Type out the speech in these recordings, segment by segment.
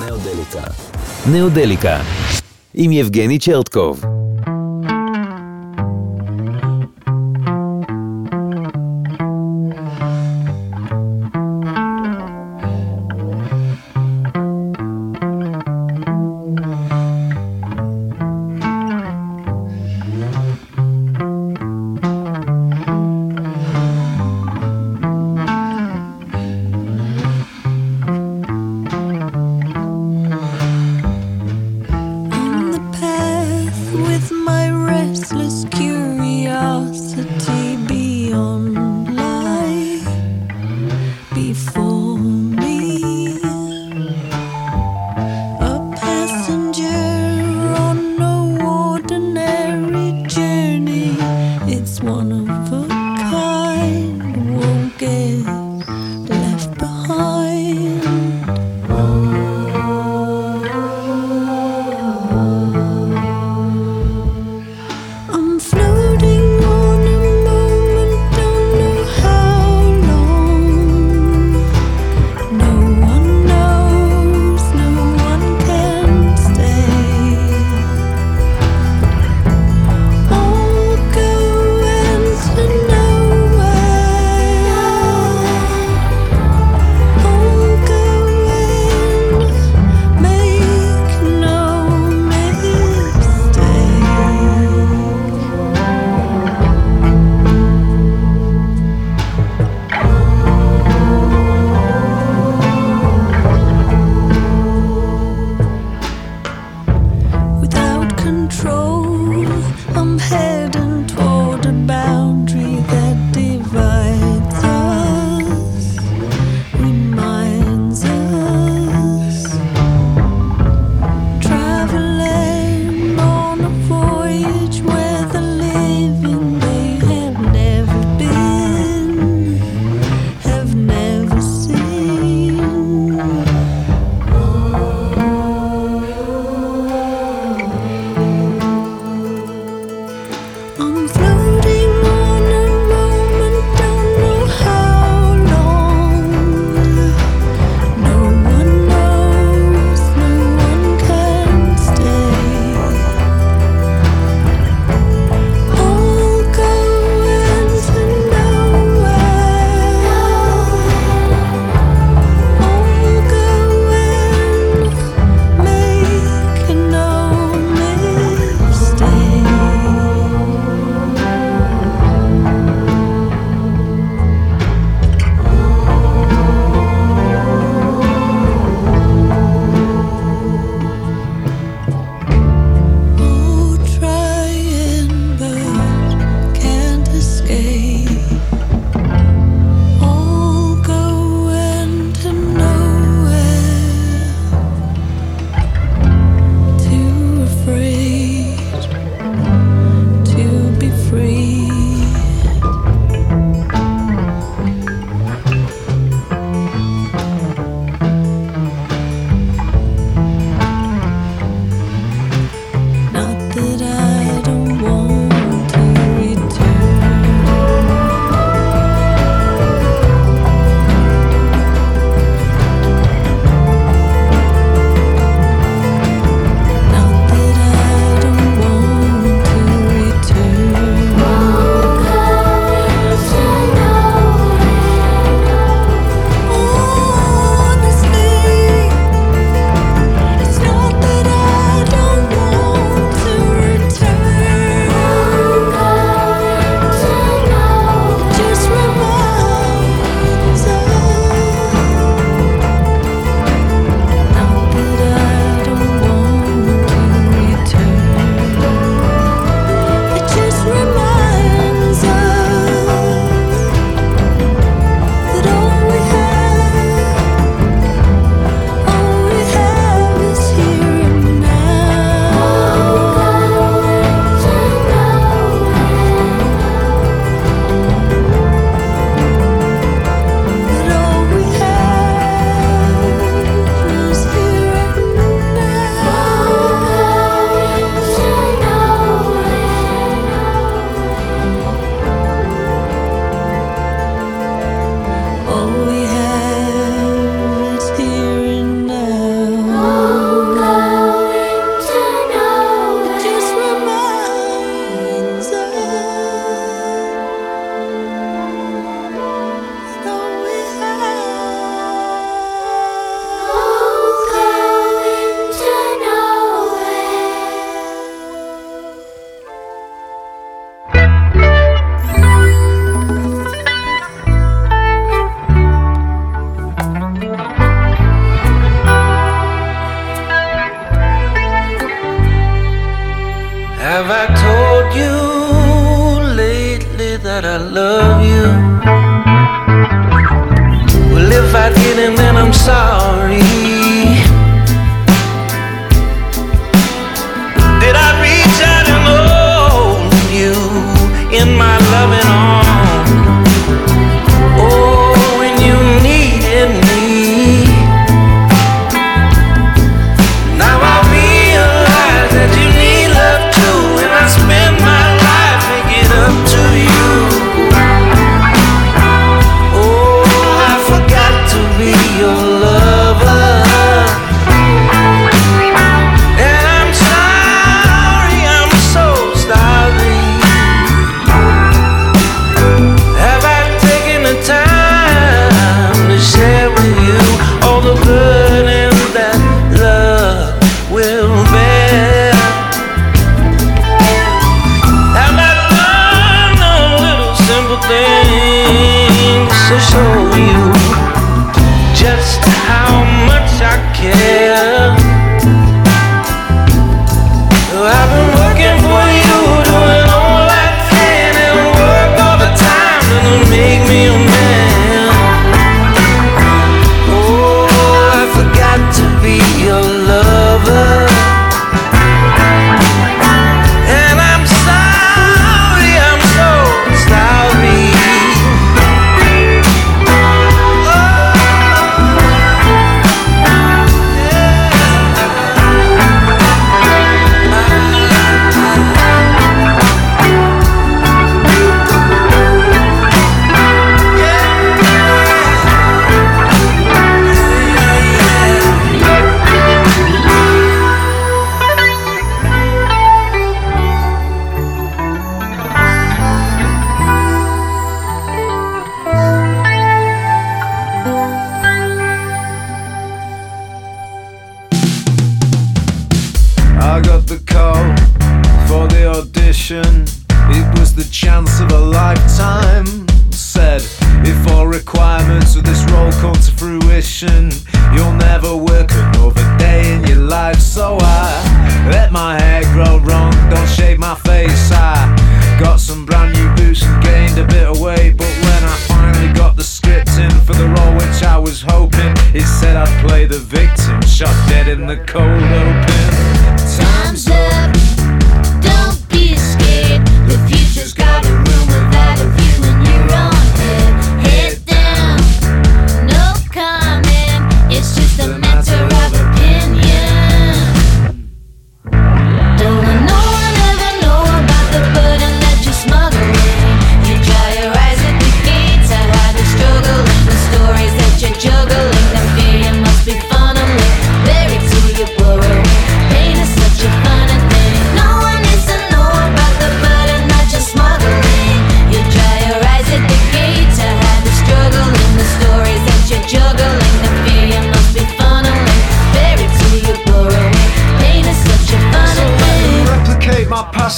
נאודליקה. נאודליקה. עם יבגני צ'רטקוב.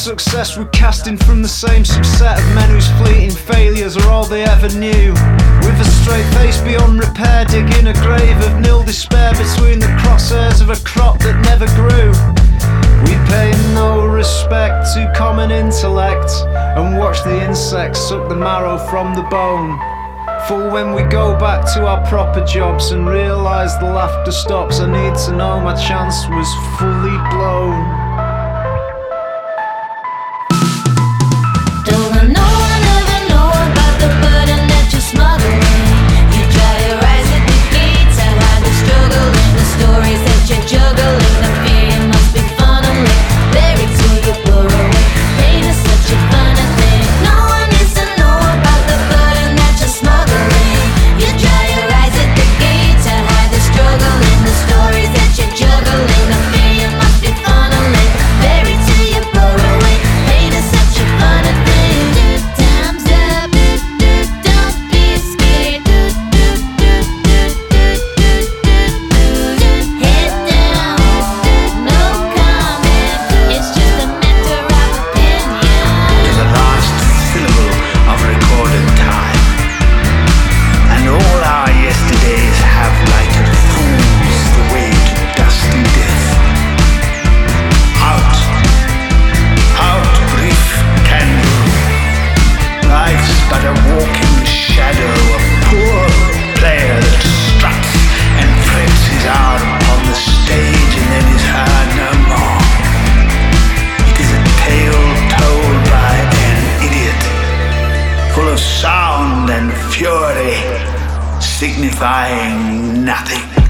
success we're casting from the same subset of men whose fleeting failures are all they ever knew. With a straight face beyond repair, digging a grave of nil despair between the crosshairs of a crop that never grew. We pay no respect to common intellect and watch the insects suck the marrow from the bone. For when we go back to our proper jobs and realise the laughter stops, I need to know my chance was fully blown. alone. and fury signifying nothing.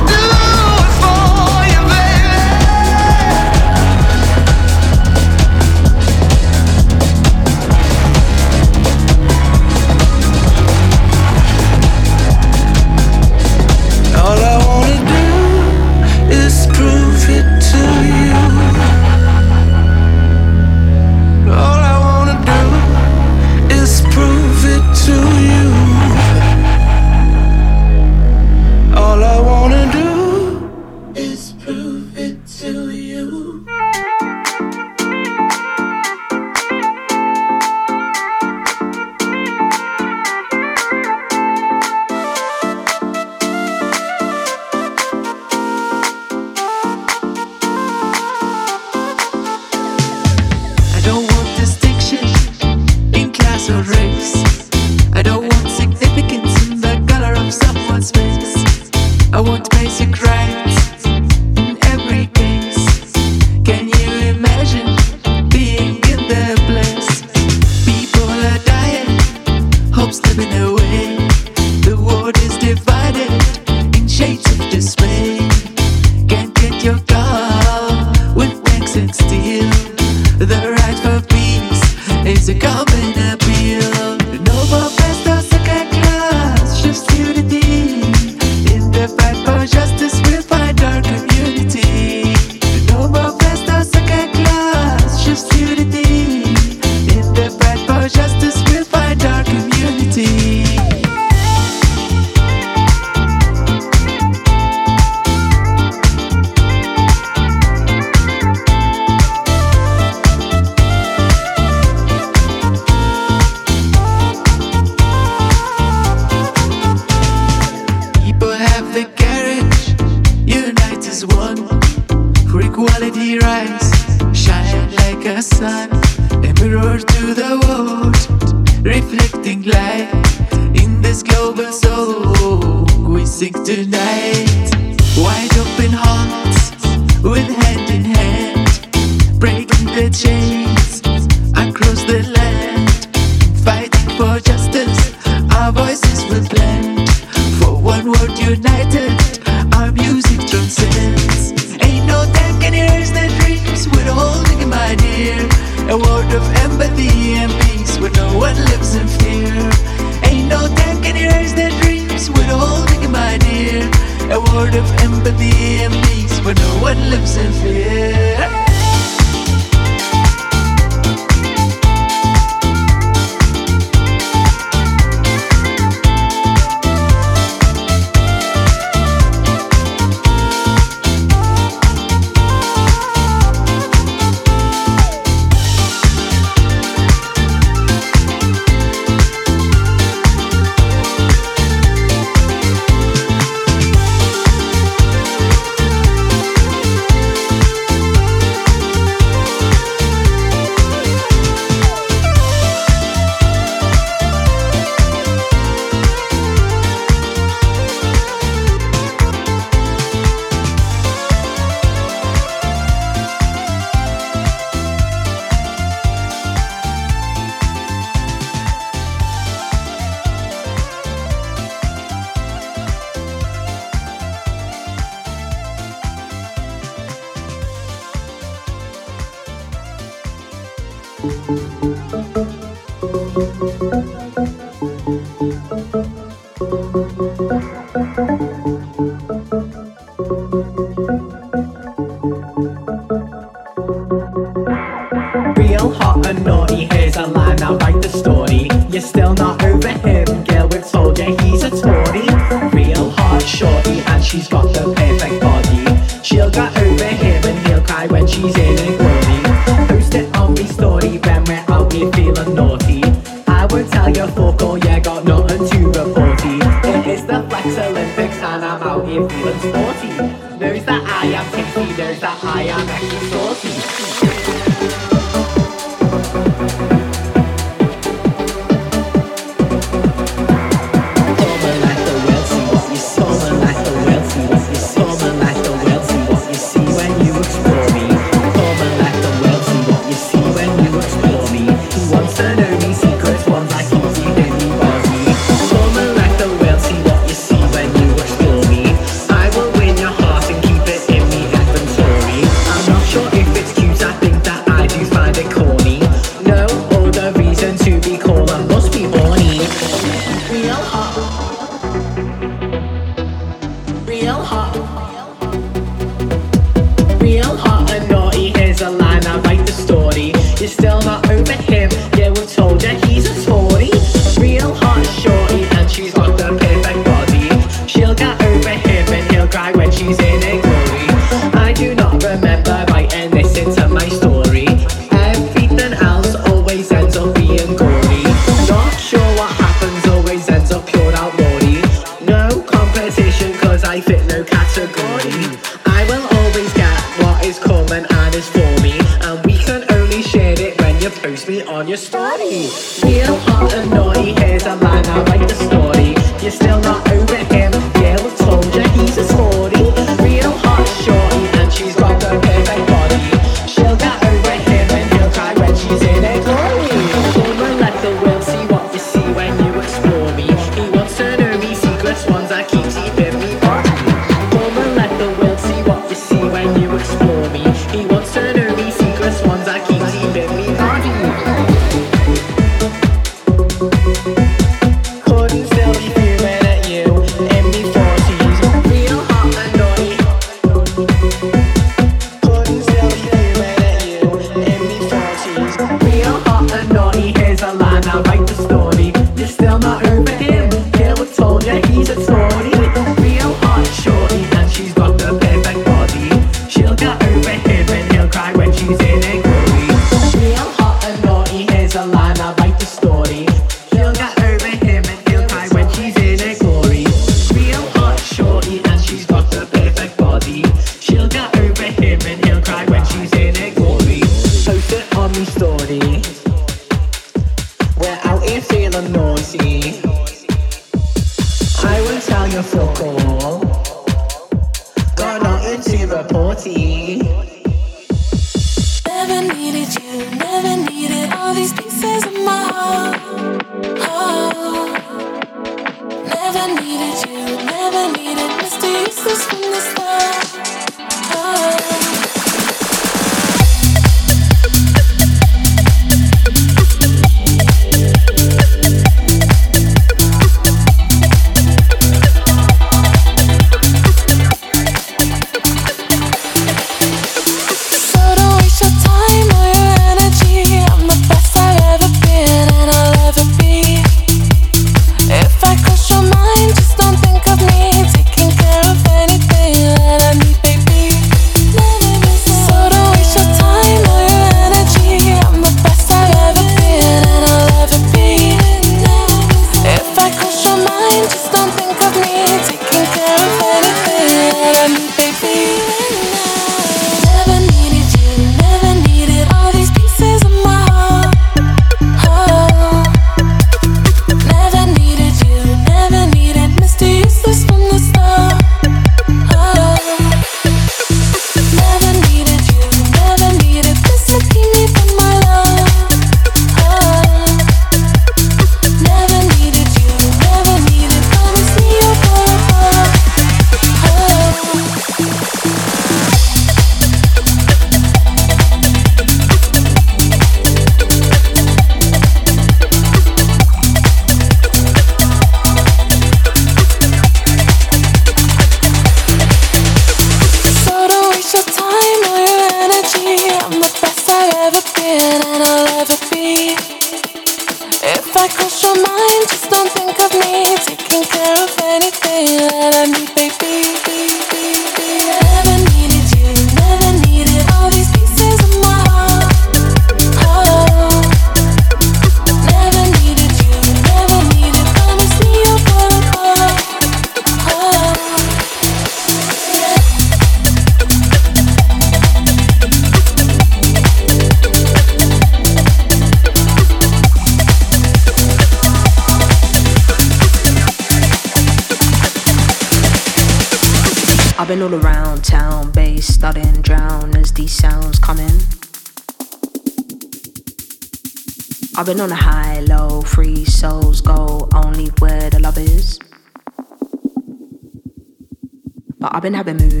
But I've been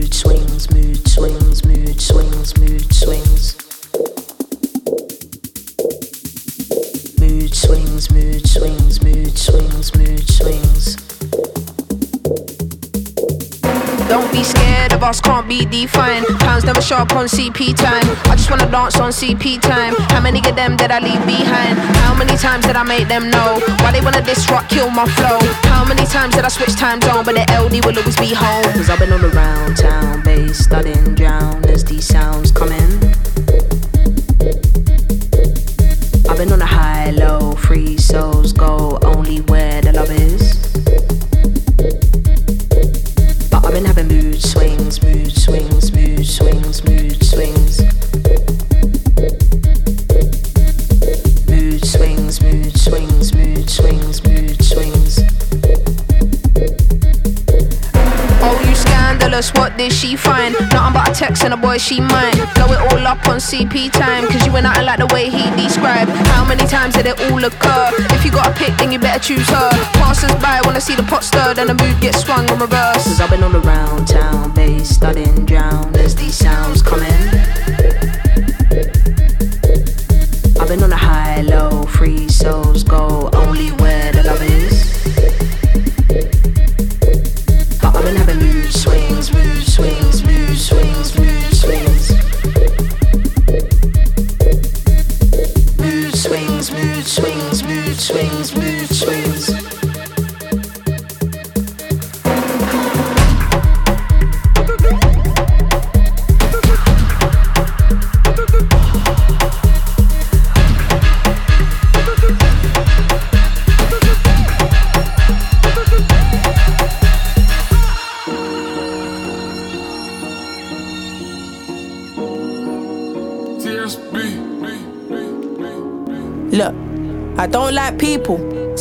Up on CP time. I just wanna dance on CP time. How many of them did I leave behind? How many times did I make them know? Why they wanna disrupt, kill my flow? How many times did I switch time zone? But the LD will always be home. Cause I've been all around town, bass studying, drown as these sounds coming. CP time, cause you ain't nothing like the way he described. How many times did it all occur? If you got a pick, then you better choose her. Passers by wanna see the pot stirred and the mood gets swung in reverse. Cause I've been all around town,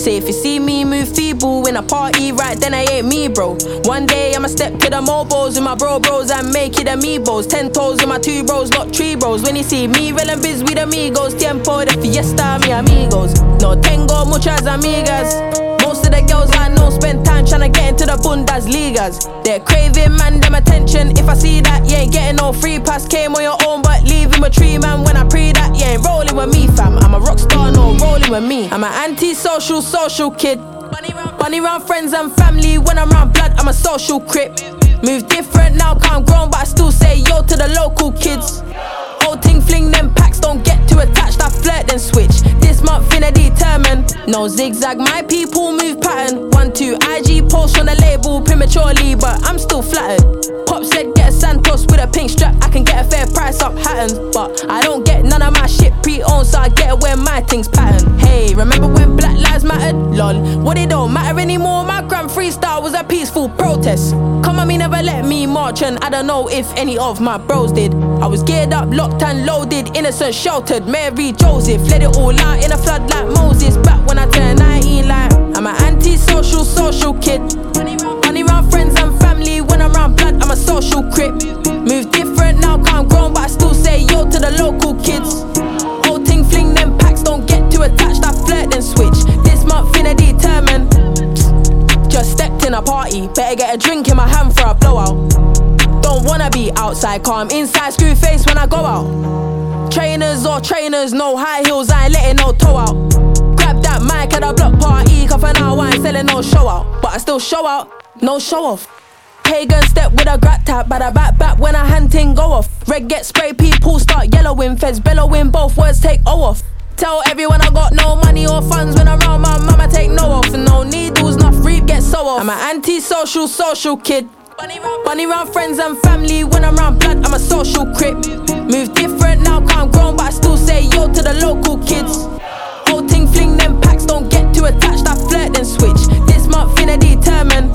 Say if you see me move feeble in a party, right then I ain't me, bro. One day I'ma step to the mobiles with my bro bros and make it amigos. Ten toes in my two bros, not three bros. When you see me real biz with amigos, tiempo de fiesta, mi amigos. No tengo muchas amigas. Most of the girls I know spend time tryna get into the Bundesligas. They're craving man them attention. If I see that, you ain't getting no free pass. Came on your own, but leaving a tree man. When with me. I'm an anti-social, social kid. Bunny round friends and family. When I'm round blood, I'm a social crip. Move different now, I'm grown, but I still say yo to the local kids. Old ting fling them packs, don't get too attached. I flirt then switch. This month finna determine. No zigzag, my people move pattern. One two IG post on the label prematurely, but I'm still flattered. Pop said get a Santos with a pink strap. I can get a fair price up Hatton, but I don't get none of my shit pre-owned, so I get wear my things pattern. Hey, remember when Black Lives Mattered? Lol, what it don't matter anymore. My grand freestyle was a peaceful protest. Come on, me never let me march, and I don't know if any of my bros did. I was geared up, locked and loaded, innocent, sheltered. Mary Joseph, let it all out in a flood like Moses. Back when I turned 19, like I'm an anti-social, social kid. Money round friends and family. When I'm round blood, I'm a social crip. Move different now, I'm grown, but I still say yo to the local kids. Old ting fling them packs, don't get too attached. I flirt then switch. This month finna determine. Just stepped in a party, better get a drink in my hand for a blowout. Don't wanna be outside, calm inside, screw face when I go out. Trainers or trainers, no high heels, I ain't letting no toe out. Grab that mic at a block party, an hour, I ain't selling no show out. But I still show out, no show off. Pagan step with a grat tap, but I back back when I hand ting go off. Red get spray, people start yellowing, feds bellowing, both words take O off. Tell everyone I got no money or funds when I around my mama take no off. No needles, not free, get so off. I'm an anti-social, social kid. Bunny round friends and family when I'm round blood, I'm a social crip. Move different now, cause I'm grown, but I still say yo to the local kids. Whole ting fling them packs, don't get too attached, I flirt then switch. This month finna determine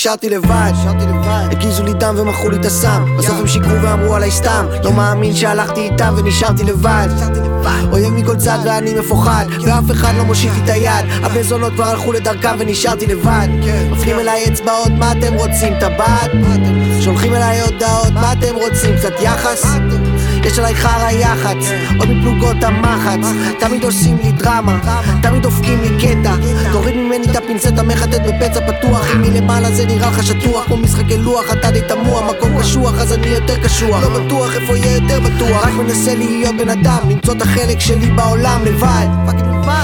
נשארתי לבד, הקיזו לי דם ומכרו לי את הסם. בסוף הם שיקרו ואמרו עליי סתם. לא מאמין שהלכתי איתם ונשארתי לבד. אויב מכל צד ואני מפוחד. ואף אחד לא מושיט לי את היד. הבני זונות כבר הלכו לדרכם ונשארתי לבד. מפנים אליי אצבעות מה אתם רוצים? טבעת? שולחים אליי הודעות מה אתם רוצים? קצת יחס? יש עליי חרא יח"צ, עוד מפלוגות המחץ תמיד עושים לי דרמה, תמיד דופקים לי קטע תוריד ממני את הפינצטה מחטט בפצע פתוח. אם מלמעלה זה נראה לך שטוח כמו משחקי לוח אתה די תמוה מקום קשוח אז אני יותר קשוח. לא בטוח איפה יהיה יותר בטוח. רק מנסה להיות בן אדם למצוא את החלק שלי בעולם לבד.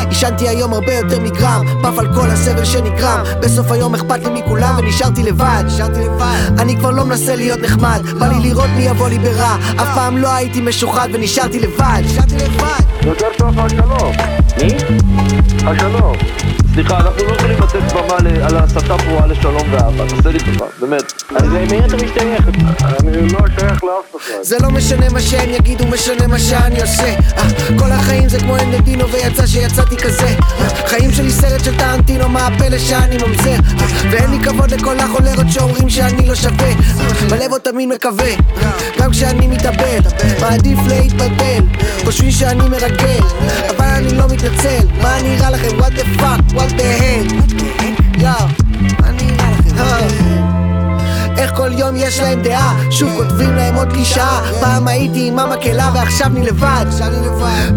עישנתי היום הרבה יותר מגרם פף על כל הסבל שנגרם. בסוף היום אכפת לי מכולם ונשארתי לבד. אני כבר לא מנסה להיות נחמד בא לי לראות מי יבוא לי ברע. אף פעם לא הייתי משוחד ונשארתי לבד יותר טוב השלום. מי? השלום. סליחה, אנחנו לא יכולים לתת במה על הסתה פרועה לשלום ואהבה, תעשה לי טובה, באמת. אז למי אתה משתייך? אני לא שייך לאף אחד. זה לא משנה מה שהם יגידו, משנה מה שאני עושה אה, כל החיים זה כמו אנדדינו ויצא שיצאתי כזה אה, חיים שלי סרט של טרנטינו, מה הפלא שאני ממזר אה, ואין לי כבוד לכל החולרות שאומרים שאני לא שווה בלב עוד תמיד מקווה גם כשאני מתאבד מעדיף להתבלבל חושבים שאני מרגל אבל אני לא מתנצל מה נראה לכם? what the fuck? What the לכם? אה. איך כל יום יש להם דעה? שוב כותבים להם עוד קלישאה פעם הייתי עם המקהלה ועכשיו אני לבד.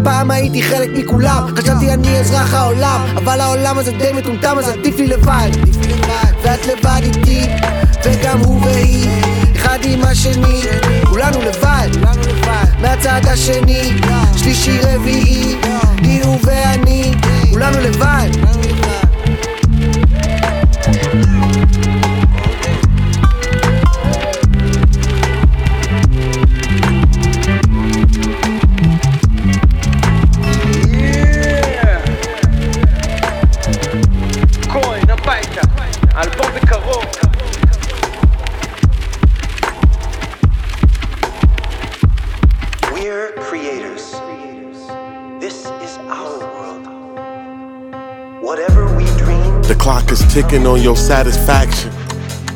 פעם הייתי חלק מכולם. חשבתי אני אזרח העולם אבל העולם הזה די מטומטם אז עדיף לי לבד. ואת לבד איתי וגם הוא והיא. אחד עם השני כולנו לבד. מהצד השני שלישי רביעי היא הוא ואני כולנו לבד clock is ticking on your satisfaction.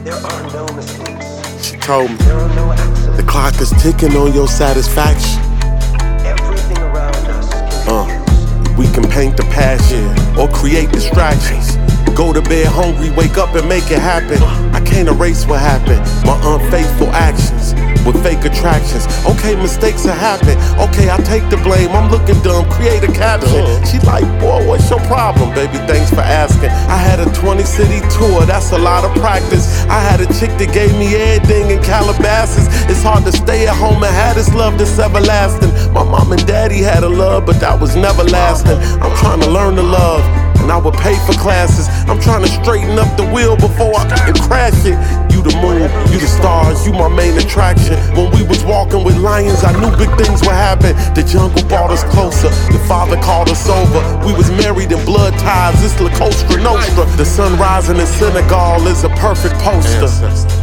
there are no mistakes. She told me. There are no accidents. The clock is ticking on your satisfaction. Everything around us Uh, we can paint the passion or create distractions. Go to bed hungry, wake up and make it happen. I can't erase what happened. My unfaithful actions with fake attractions. Okay, mistakes have happened. Okay, I take the blame. I'm looking dumb. Create a caption. She like, boy, what's your problem, baby? Thanks for asking. I had a 20 city tour. That's a lot of practice. I had a chick that gave me everything in Calabasas. It's hard to stay at home and have this love that's everlasting. My mom and daddy had a love, but that was never lasting. I'm trying to learn to love. And I would pay for classes. I'm trying to straighten up the wheel before I crash it. The moon, you the stars, you my main attraction. When we was walking with lions, I knew big things would happen. The jungle brought us closer. The father called us over. We was married in blood ties. It's La Costa Nostra. The sun rising in Senegal is a perfect poster.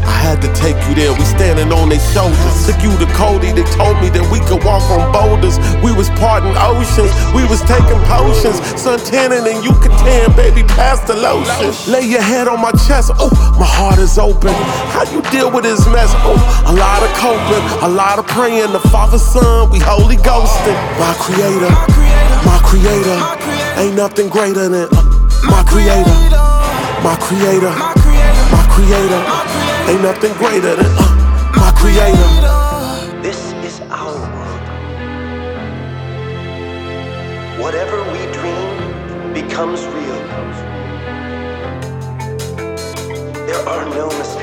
I had to take you there. We standing on their shoulders. Took you to Cody. They told me that we could walk on boulders. We was parting oceans. We was taking potions. Sun tanning and you could tan, baby, past the lotion. Lay your head on my chest. Oh, my heart is open. How you deal with this mess? Oh, a lot of coping, a lot of praying. The Father, Son, we holy ghosted. My creator, my creator. Ain't nothing greater than uh, my creator, my creator, my creator. Ain't nothing greater than uh, my creator. This is our world. Whatever we dream becomes real. There are no mistakes.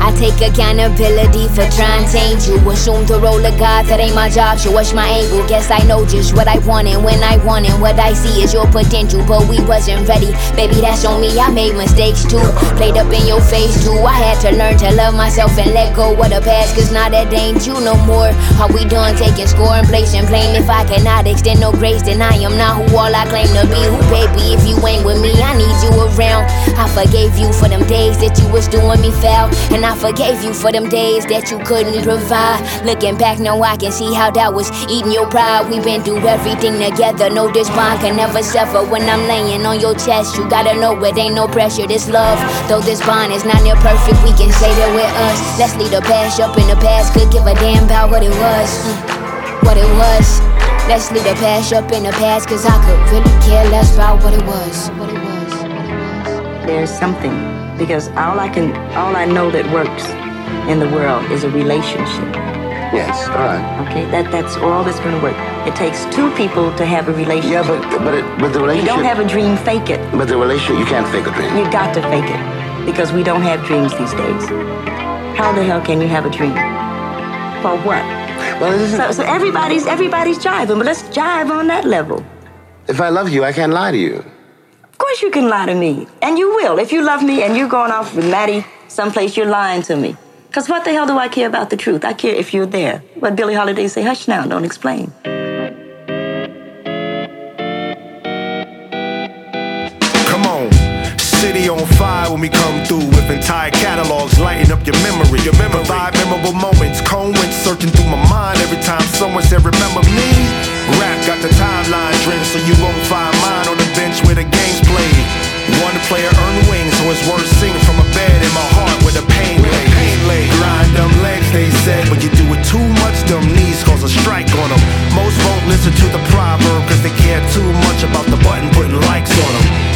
I take accountability for trying to change you. Assume the role of God, that ain't my job. Show watch my angle. Guess I know just what I want and when I want and what I see is your potential. But we wasn't ready. Baby, that's on me. I made mistakes too. Played up in your face too. I had to learn to love myself and let go of the past. Cause now that ain't you no more. How we done taking score and place and blame? If I cannot extend no grace, then I am not who all I claim to be. Who, baby, if you ain't with me, I need you around. I forgave you for them days that you was doing me foul. And I forgave you for them days that you couldn't provide. Looking back now, I can see how that was eating your pride. We've been through everything together. No, this bond can never suffer when I'm laying on your chest. You gotta know it ain't no pressure. This love, though this bond is not near perfect, we can say that we're us. Let's leave the past up in the past. Could give a damn about what it was. What it was. Let's leave the past up in the past, cause I could really care less about what it was. What it was. There's something because all I can, all I know that works in the world is a relationship. Yes, all right. Okay, that that's all that's going to work. It takes two people to have a relationship. Yeah, but but it, but the relationship. You don't have a dream, fake it. But the relationship, you can't fake a dream. You got to fake it because we don't have dreams these days. How the hell can you have a dream? For what? Well. So, so everybody's everybody's jiving, but let's jive on that level. If I love you, I can't lie to you. Of course you can lie to me, and you will. If you love me and you're going off with Maddie someplace, you're lying to me. Because what the hell do I care about the truth? I care if you're there. What Billie Holiday say, hush now, don't explain. Come on. City on fire when we come through with entire catalogs lighting up your memory. Your memory. Provide memorable moments. Cone went searching through my mind every time someone said, Remember me? Rap got the timeline trend, so you won't find mine on the the game's played. One player earn wings, so it's worth singing from a bed in my heart where the pain lay. Pain lay. Grind them legs, they said, but you do it too much, them knees cause a strike on them. Most won't listen to the proverb, cause they care too much about the button putting likes on them.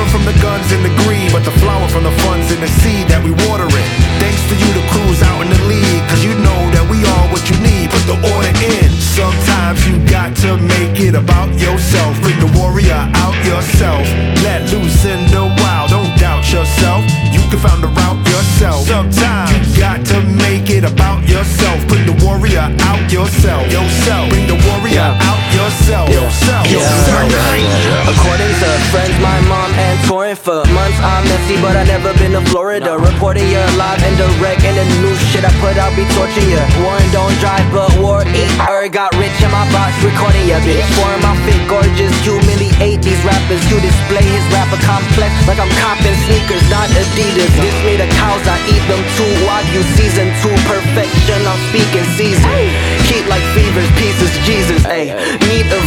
Powder from the guns and the greed, but the flower from the funds and the seed that we water it. Thanks to you, the crew's out in the league, cause you know that we are what you need. Put the order in. Sometimes you got to make it about yourself. Bring the warrior out yourself. Let loose in the wild, don't doubt yourself. You can find the route yourself. Sometimes you got to make it about yourself. Bring the warrior out yourself. Yourself. Bring the warrior out yourself. Yourself. According to friends, my mom and touring for months. I'm messy, but I never been to Florida. Reporting you live and direct, and the new shit I put out be torching you. Warren don't drive, but war eat. Er got rich in my box, recording ya, bitch. For my fit, gorgeous, humiliate these rappers. You display his rapper complex like I'm copping sneakers, not Adidas. This me the cows, I eat them too. Wagyu season two, perfection. I'm speaking season. Keep like fevers, pieces, Jesus, ayy.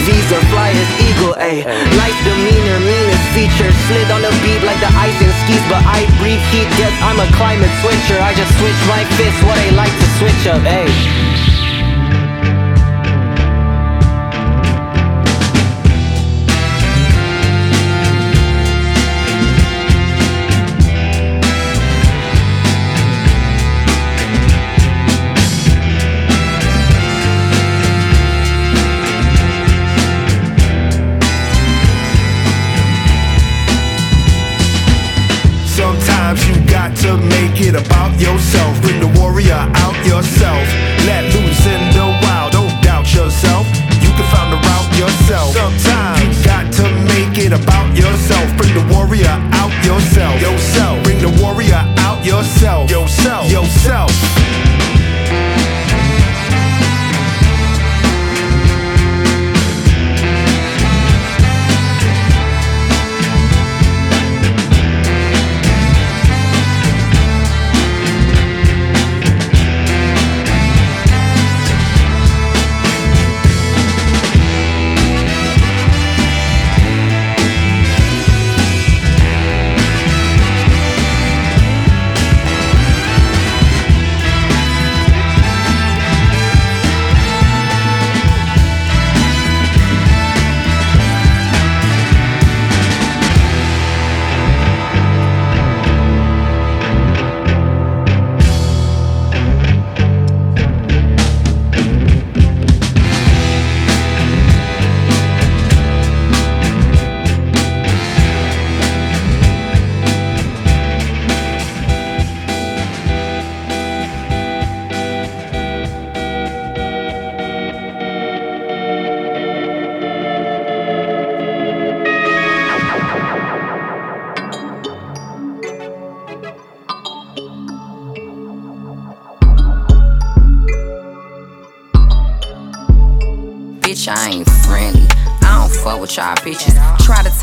Visa, fly as eagle, ayy. Life demeanor, meanest feature. Slid on the beat like the ice and skis, but I breathe heat. Guess I'm a climate switcher. I just switch my fist, what I like to switch up, ayy.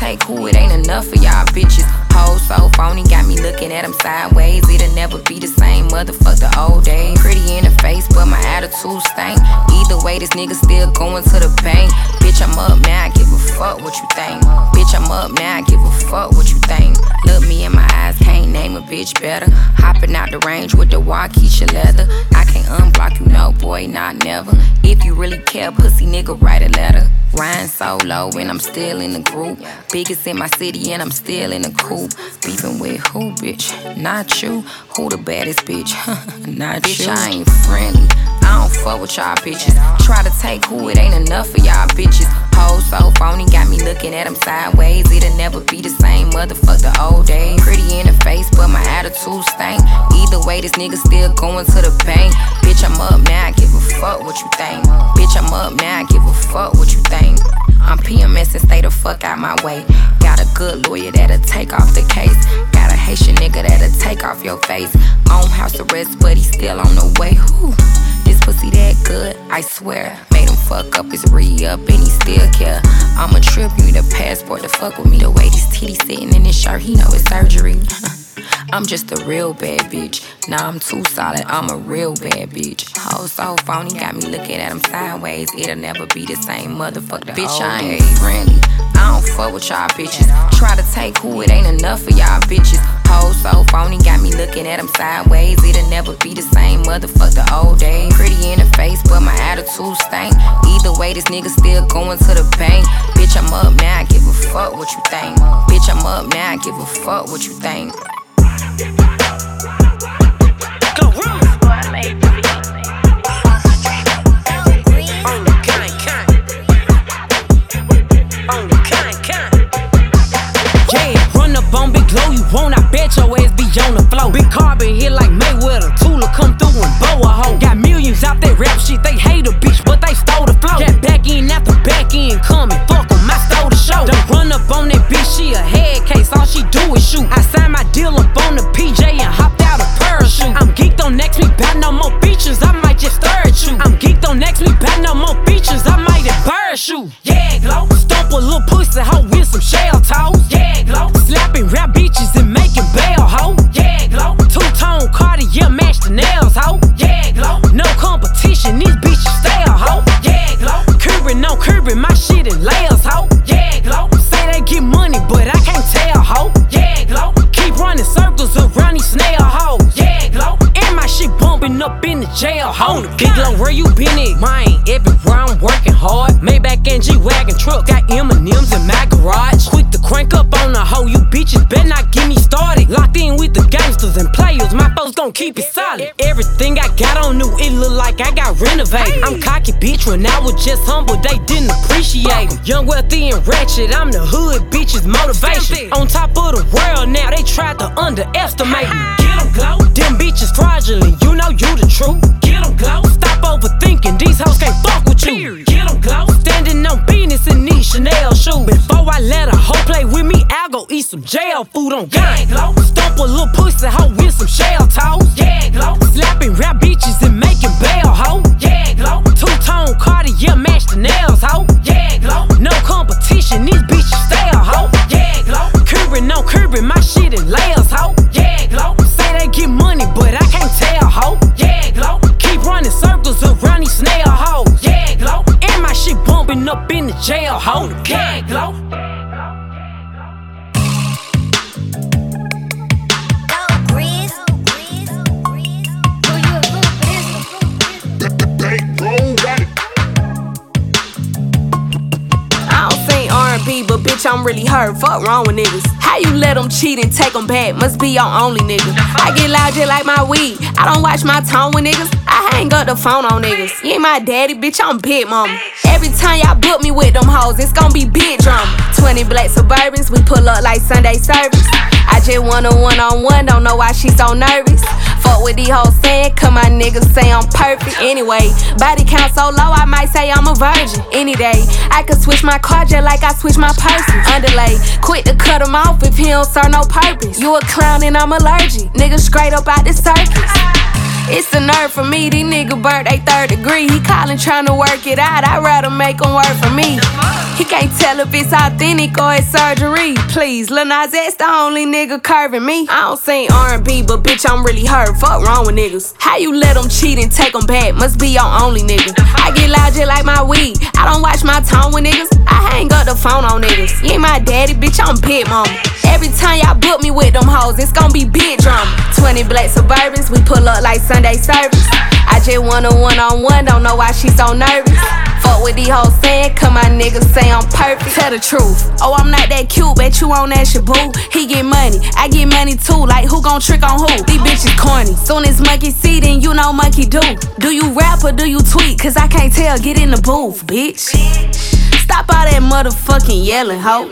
Take who it ain't enough for y'all bitches. Hoes so phony, got looking at them sideways. It'll never be the same, motherfuck the old days. Pretty in the face, but my attitude stank. Either way, this nigga still going to the bank. Bitch, I'm up now, I give a fuck what you think. Bitch, I'm up now, I give a fuck what you think. Look me in my eyes, can't name a bitch better. Hopping out the range with the Waukesha leather. I can't unblock you, no boy, not never. If you really care, pussy nigga, write a letter. Ryan solo and I'm still in the group. Biggest in my city and I'm still in the coop. Beefing with who, bitch? Not you. Who the baddest bitch? Not bitch, you. I ain't friendly. I don't fuck with y'all bitches. Try to take who it ain't enough for y'all bitches. Hoes so phony, got me looking at them sideways. It'll never be the same, motherfuck the old days. Pretty in the face, but my attitude stank. Either way, this nigga still going to the bank. Bitch, I'm up now, I give a fuck what you think. Bitch, I'm up now, I give a fuck what you think. I'm PMS and stay the fuck out my way. Got a good lawyer that'll take off the case. Got a Haitian nigga that'll take off your face. On house arrest, but he still on the way. Whew. This pussy that good, I swear. Made him fuck up his re up and he still care. I'ma trip, you need a passport to fuck with me. The way these titties sitting in his shirt, he know it's surgery. I'm just a real bad bitch. Nah, I'm too solid, I'm a real bad bitch. Hoe so phony, got me looking at him sideways. It'll never be the same motherfucker. Bitch, I oh, ain't friendly. I don't fuck with y'all bitches. Try to take who it ain't enough for y'all bitches. Hoe so phony, got me looking at him sideways. It'll never be the same motherfucker the old days. Pretty in the face, but my attitude stank. Either way, this nigga still going to the bank. Bitch, I'm up now, I give a fuck what you think. Bitch, I'm up now, I give a fuck what you think. Yeah, come through and bow a hoe. Got millions out that rap shit, they hate a bitch, but they stole the flow. Got on that bitch, she a head case, all she do is shoot. I signed my deal up on the PJ and hopped out a parachute. I'm geeked on next week, bout no more features, I might just stir at you. I'm geeked on next week, bout no more features, I might embarrass you. Yeah, glow. Stomp a little pussy hoe with some shell toes. Yeah, glow. Slapping rap bitches and making bail hoe. Yeah, glow. Two tone Cartier match the nails hoe. Yeah, glow. No competition, these bitches stay a hoe. Yeah, glow. Curbing on curbing my shit in layers around these snail hoes. Yeah, glow. And my shit bumping up in the jail hole. Big glow, where you been at? Mine, everywhere I'm working hard. Maybach and G wagon truck, got M&M's in my garage. Quick crank up on the hoe, you bitches better not get me started. Locked in with the gangsters and players, my folks gon' keep it solid. Everything I got on new, it look like I got renovated. I'm cocky, bitch, when I was just humble, they didn't appreciate me. Young, wealthy, and ratchet, I'm the hood, bitches motivation. On top of the world now, they tried to underestimate me. 'Em glow. Them bitches fraudulent, you know you the truth. Get Get 'em glow. Stop overthinking, these hoes can't fuck with you. Get Get 'em glow. Standing on business in these Chanel shoes. Before I let a hoe play with me, I'll go eat some jail food on gang. glow. Stomp a little pussy hoe with some shell toes. Yeah, glow. Slapping rap bitches and making bail hoe. Yeah, glow. Two tone Cartier match the nails hoe. Yeah, glow. No competition, these bitches stay a hoe. Yeah, glow. Curbing on curbing my shit in layers hoe. Get money, but I can't tell hoe. Yeah, glow. Keep running circles around these snail hoes. Yeah, glow. And my shit bumping up in the jail hole. Yeah, glow. R&B, but bitch, I'm really hurt. Fuck wrong with niggas. How you let them cheat and take them back? Must be your only nigga. I get loud just like my weed. I don't watch my tone with niggas. I hang up the phone on niggas. You ain't my daddy, bitch, I'm big mama. Every time y'all book me with them hoes, it's gonna be big drama. 20 black Suburbans, we pull up like Sunday service. I just want a one on one, don't know why she so nervous. Fuck with these hoes saying, cause my niggas say I'm perfect. Anyway, body count so low, I might say I'm a virgin. Any day, I could switch my car just like I switch my person. Underlay, quick to cut him off if he don't serve no purpose. You a clown and I'm allergic. Niggas straight up out the circus. It's a nerve for me, these nigga they third degree. He callin' to work it out, I'd rather make him work for me. He can't tell if it's authentic or it's surgery. Please, Lil Nas X the only nigga curving me. I don't sing R&B, but bitch, I'm really hurt. Fuck wrong with niggas. How you let them cheat and take them back? Must be your only nigga. I get loud just like my weed. I don't watch my tone with niggas. I hang up the phone on niggas. You ain't my daddy, bitch, I'm pit mama. Every time y'all book me with them hoes, it's gonna be big drama. 20 black Suburbans, we pull up like Sunday service. I just want a one on one, don't know why she so nervous. Fuck with these hoes saying, cause my niggas say I'm perfect. Tell the truth. Oh, I'm not that cute, bet you on that shaboo. He get money, I get money too. Like who gon' trick on who? These bitches corny. Soon as monkey see, then you know monkey do. Do you rap or do you tweet? Cause I can't tell, get in the booth, bitch. Stop all that motherfucking yelling, ho.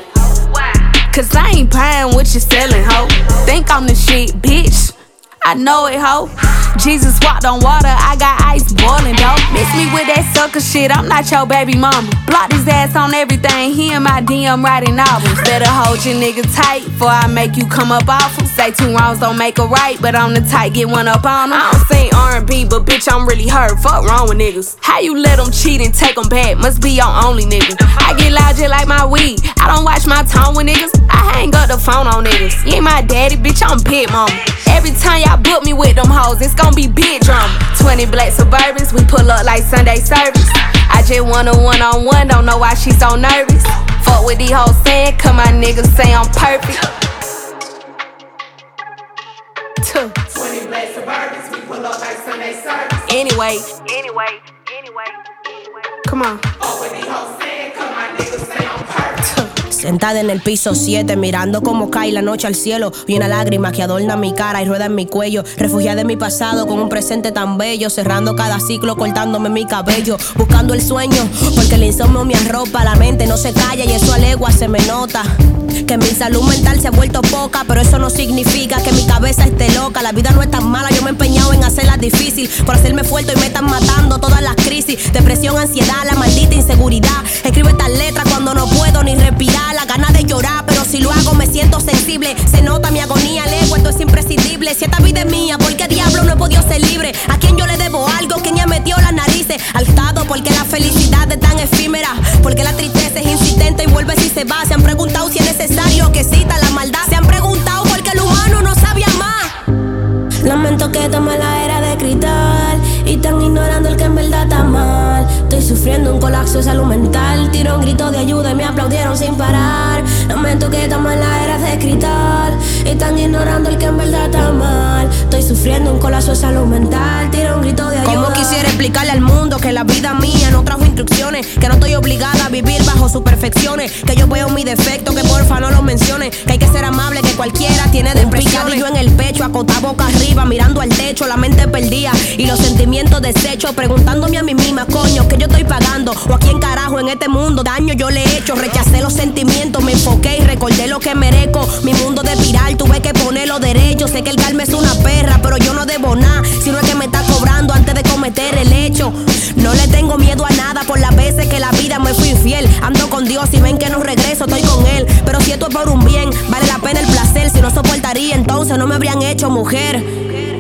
Cause I ain't buying what you're selling, ho. Think I'm the shit, bitch. I know it, ho. Jesus walked on water, I got ice boiling, though. Miss me with that sucker shit, I'm not your baby mama. Block his ass on everything, he in my DM writing novels. Better hold your nigga tight, before I make you come up off him. Say two wrongs don't make a right, but on the tight, get one up on him. I don't sing R&B, but bitch, I'm really hurt. Fuck wrong with niggas. How you let them cheat and take them back? Must be your only nigga. I get loud just like my weed. I don't watch my tone with niggas. I hang up the phone on niggas. You ain't my daddy, bitch, I'm pit mama. Every time y'all book me with them hoes, it's gon' be big drama. 20 black Suburbans, we pull up like Sunday service. I just want a one on one, don't know why she so nervous. Fuck with these hoes saying, cause my niggas say I'm perfect. 20 black Suburbans, we pull up like Sunday service. Anyway, anyway, anyway, anyway. Come on. Fuck with these hoes saying, cause my niggas say I'm perfect. Sentada en el piso 7, mirando cómo cae la noche al cielo. Y una lágrima que adorna mi cara y rueda en mi cuello. Refugiada en mi pasado con un presente tan bello. Cerrando cada ciclo, cortándome mi cabello. Buscando el sueño, porque el insomnio me arropa. La mente no se calla y eso a legua se me nota. Que mi salud mental se ha vuelto poca, pero eso no significa que mi cabeza esté loca. La vida no es tan mala, yo me he empeñado en hacerla difícil. Por hacerme fuerte y me están matando todas las crisis. Depresión, ansiedad, la maldita inseguridad. Si esta vida es mía, ¿por qué diablo no he podido ser libre? ¿A quién yo le debo algo? ¿Quién ya metió las narices? Al Estado, porque la felicidad es tan efímera. Porque la tristeza es insistente y vuelve si se va. Se han preguntado si es necesario que cita la maldad. Se han preguntado por qué el humano no sabe amar. Lamento que tome la era de cristal y están ignorando el que en verdad está mal. Estoy sufriendo un colapso de salud mental. Tiro un grito de ayuda y me aplaudieron sin parar. Lamento que tomen la era de cristal están ignorando el que en verdad está mal. Estoy sufriendo un colapso de salud mental. Tiro un grito de ayuda. Como quisiera explicarle al mundo que la vida mía no trajo instrucciones, que no estoy obligada a vivir bajo sus perfecciones, que yo veo mi defecto, que porfa no lo mencione, que hay que ser amable, que cualquiera tiene depresiones. yo en el pecho, acotado boca arriba, mirando al techo, la mente perdida y los sentimientos deshechos, preguntándome a mí misma, coño, que yo estoy pagando o a quién carajo en este mundo daño yo le he hecho, rechacé los sentimientos, me enfoqué y recordé lo que merezco. Mi mundo de piral tuve que ponerlo derecho, sé que el calme es una perra, pero yo no debo nada, sino es que me está cobrando antes de cometer el hecho. No le tengo miedo a nada por las veces que la vida me fui infiel. Ando con Dios y ven que no regreso, estoy con Él. Pero si esto es por un bien, vale la pena el placer. Si no soportaría, entonces no me habrían hecho mujer.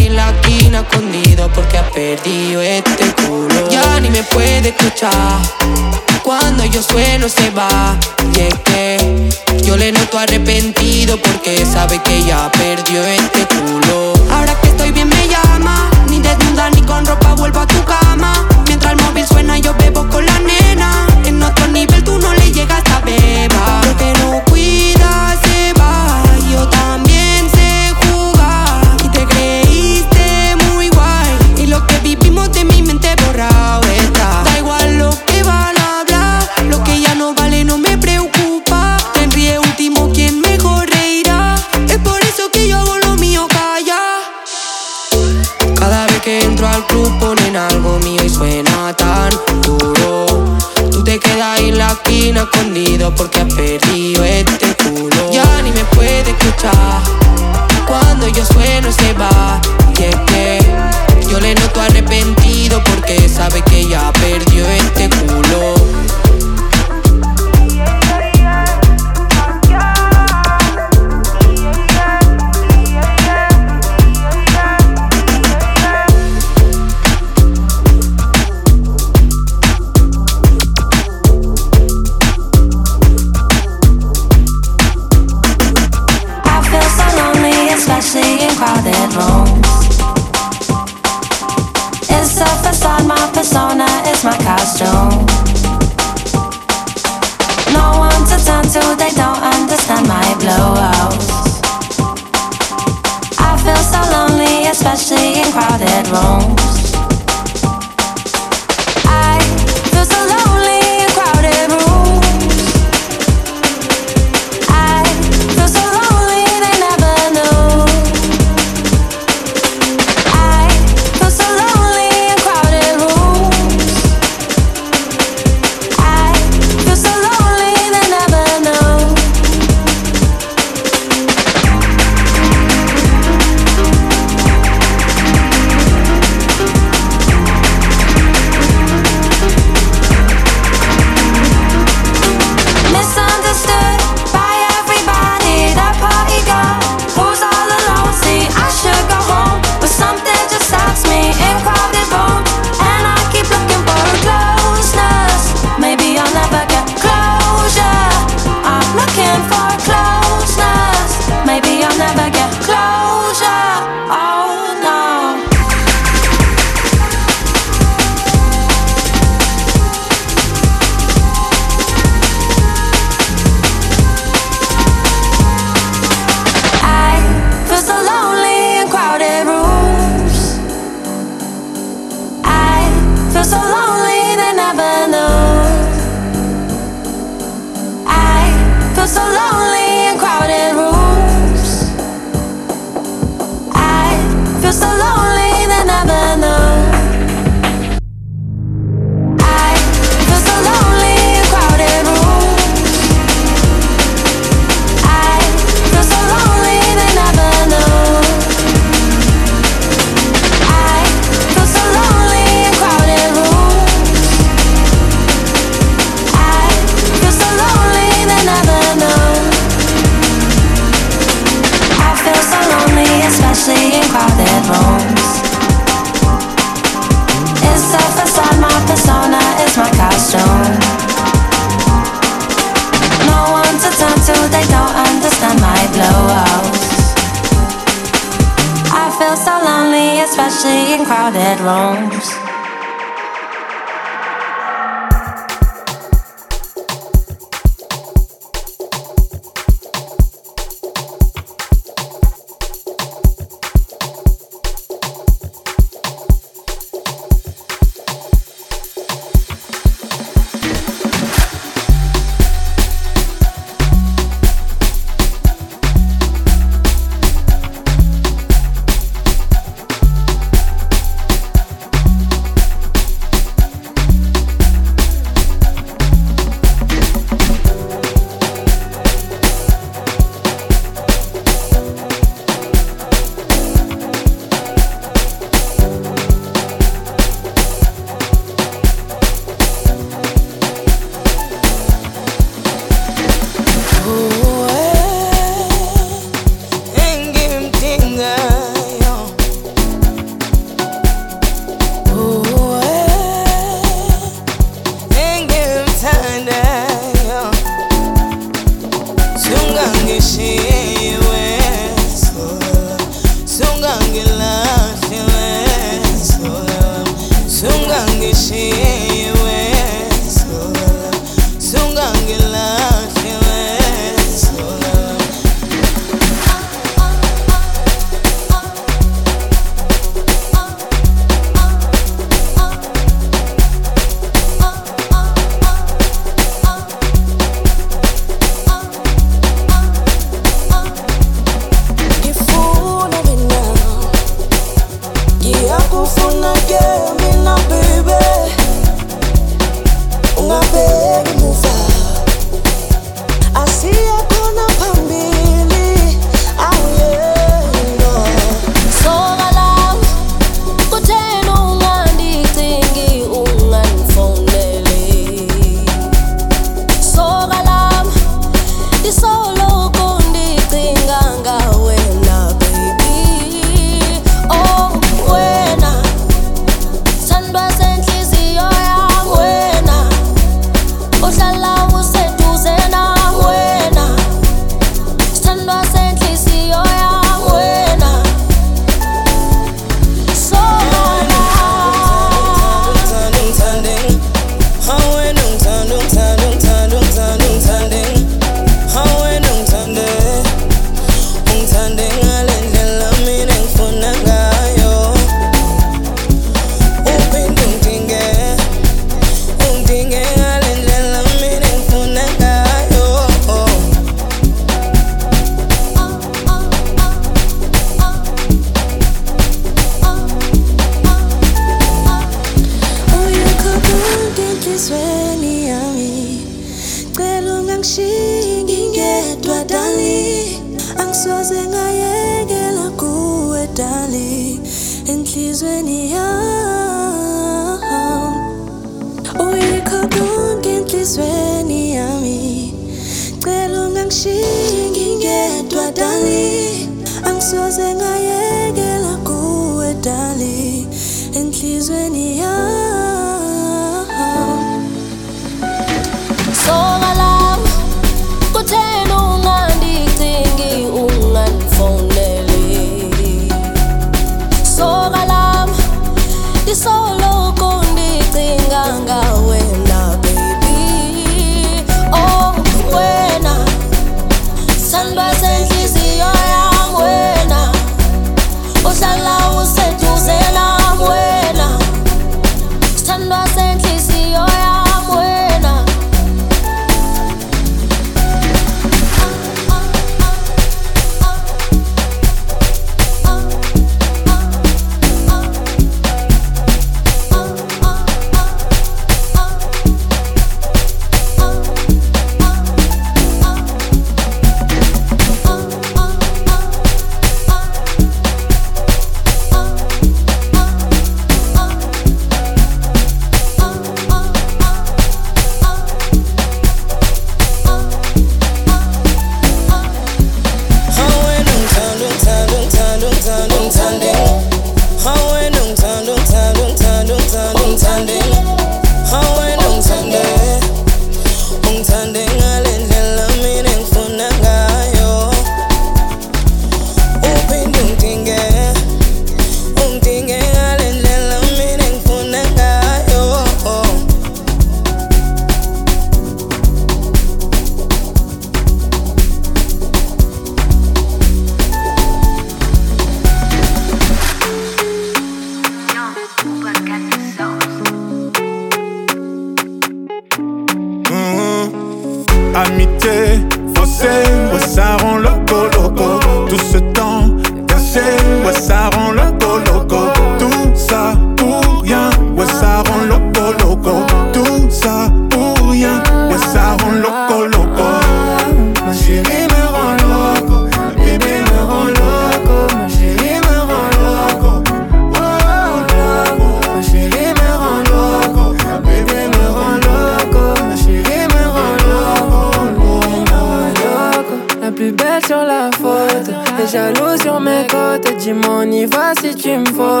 Oh,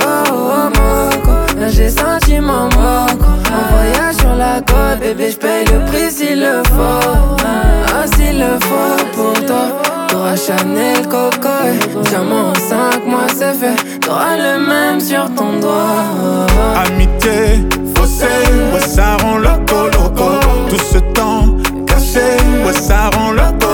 oh, j'ai senti mon moco. On voyage sur la côte, bébé, j'paye le prix s'il le faut. Ah, s'il le faut pour toi. T'auras Chanel, Coco et Diamant en 5 mois, c'est fait. T'auras le même sur ton doigt. Amitié, faussée, ouais, ça rend loco, loco. Tout ce temps caché, ouais, ça rend loco.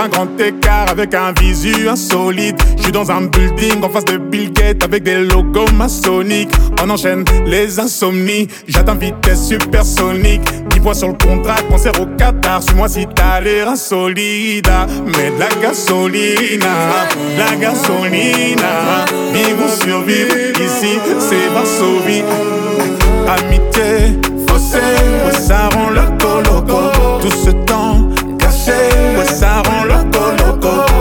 un grand écart avec un visu insolite. Je suis dans un building en face de Bill Gates avec des logos maçonniques. On enchaîne les insomnies, j'atteins vitesse supersonique. 10 points sur le contrat, cancer au Qatar. Suis-moi si t'as l'air insolide. Mais de la gasolina, de la gasolina. Vivre ou survivre, ici c'est Varsovie. Amitié, fossé, ça rend le coloco. Tout ce temps Ça rend loco, loco.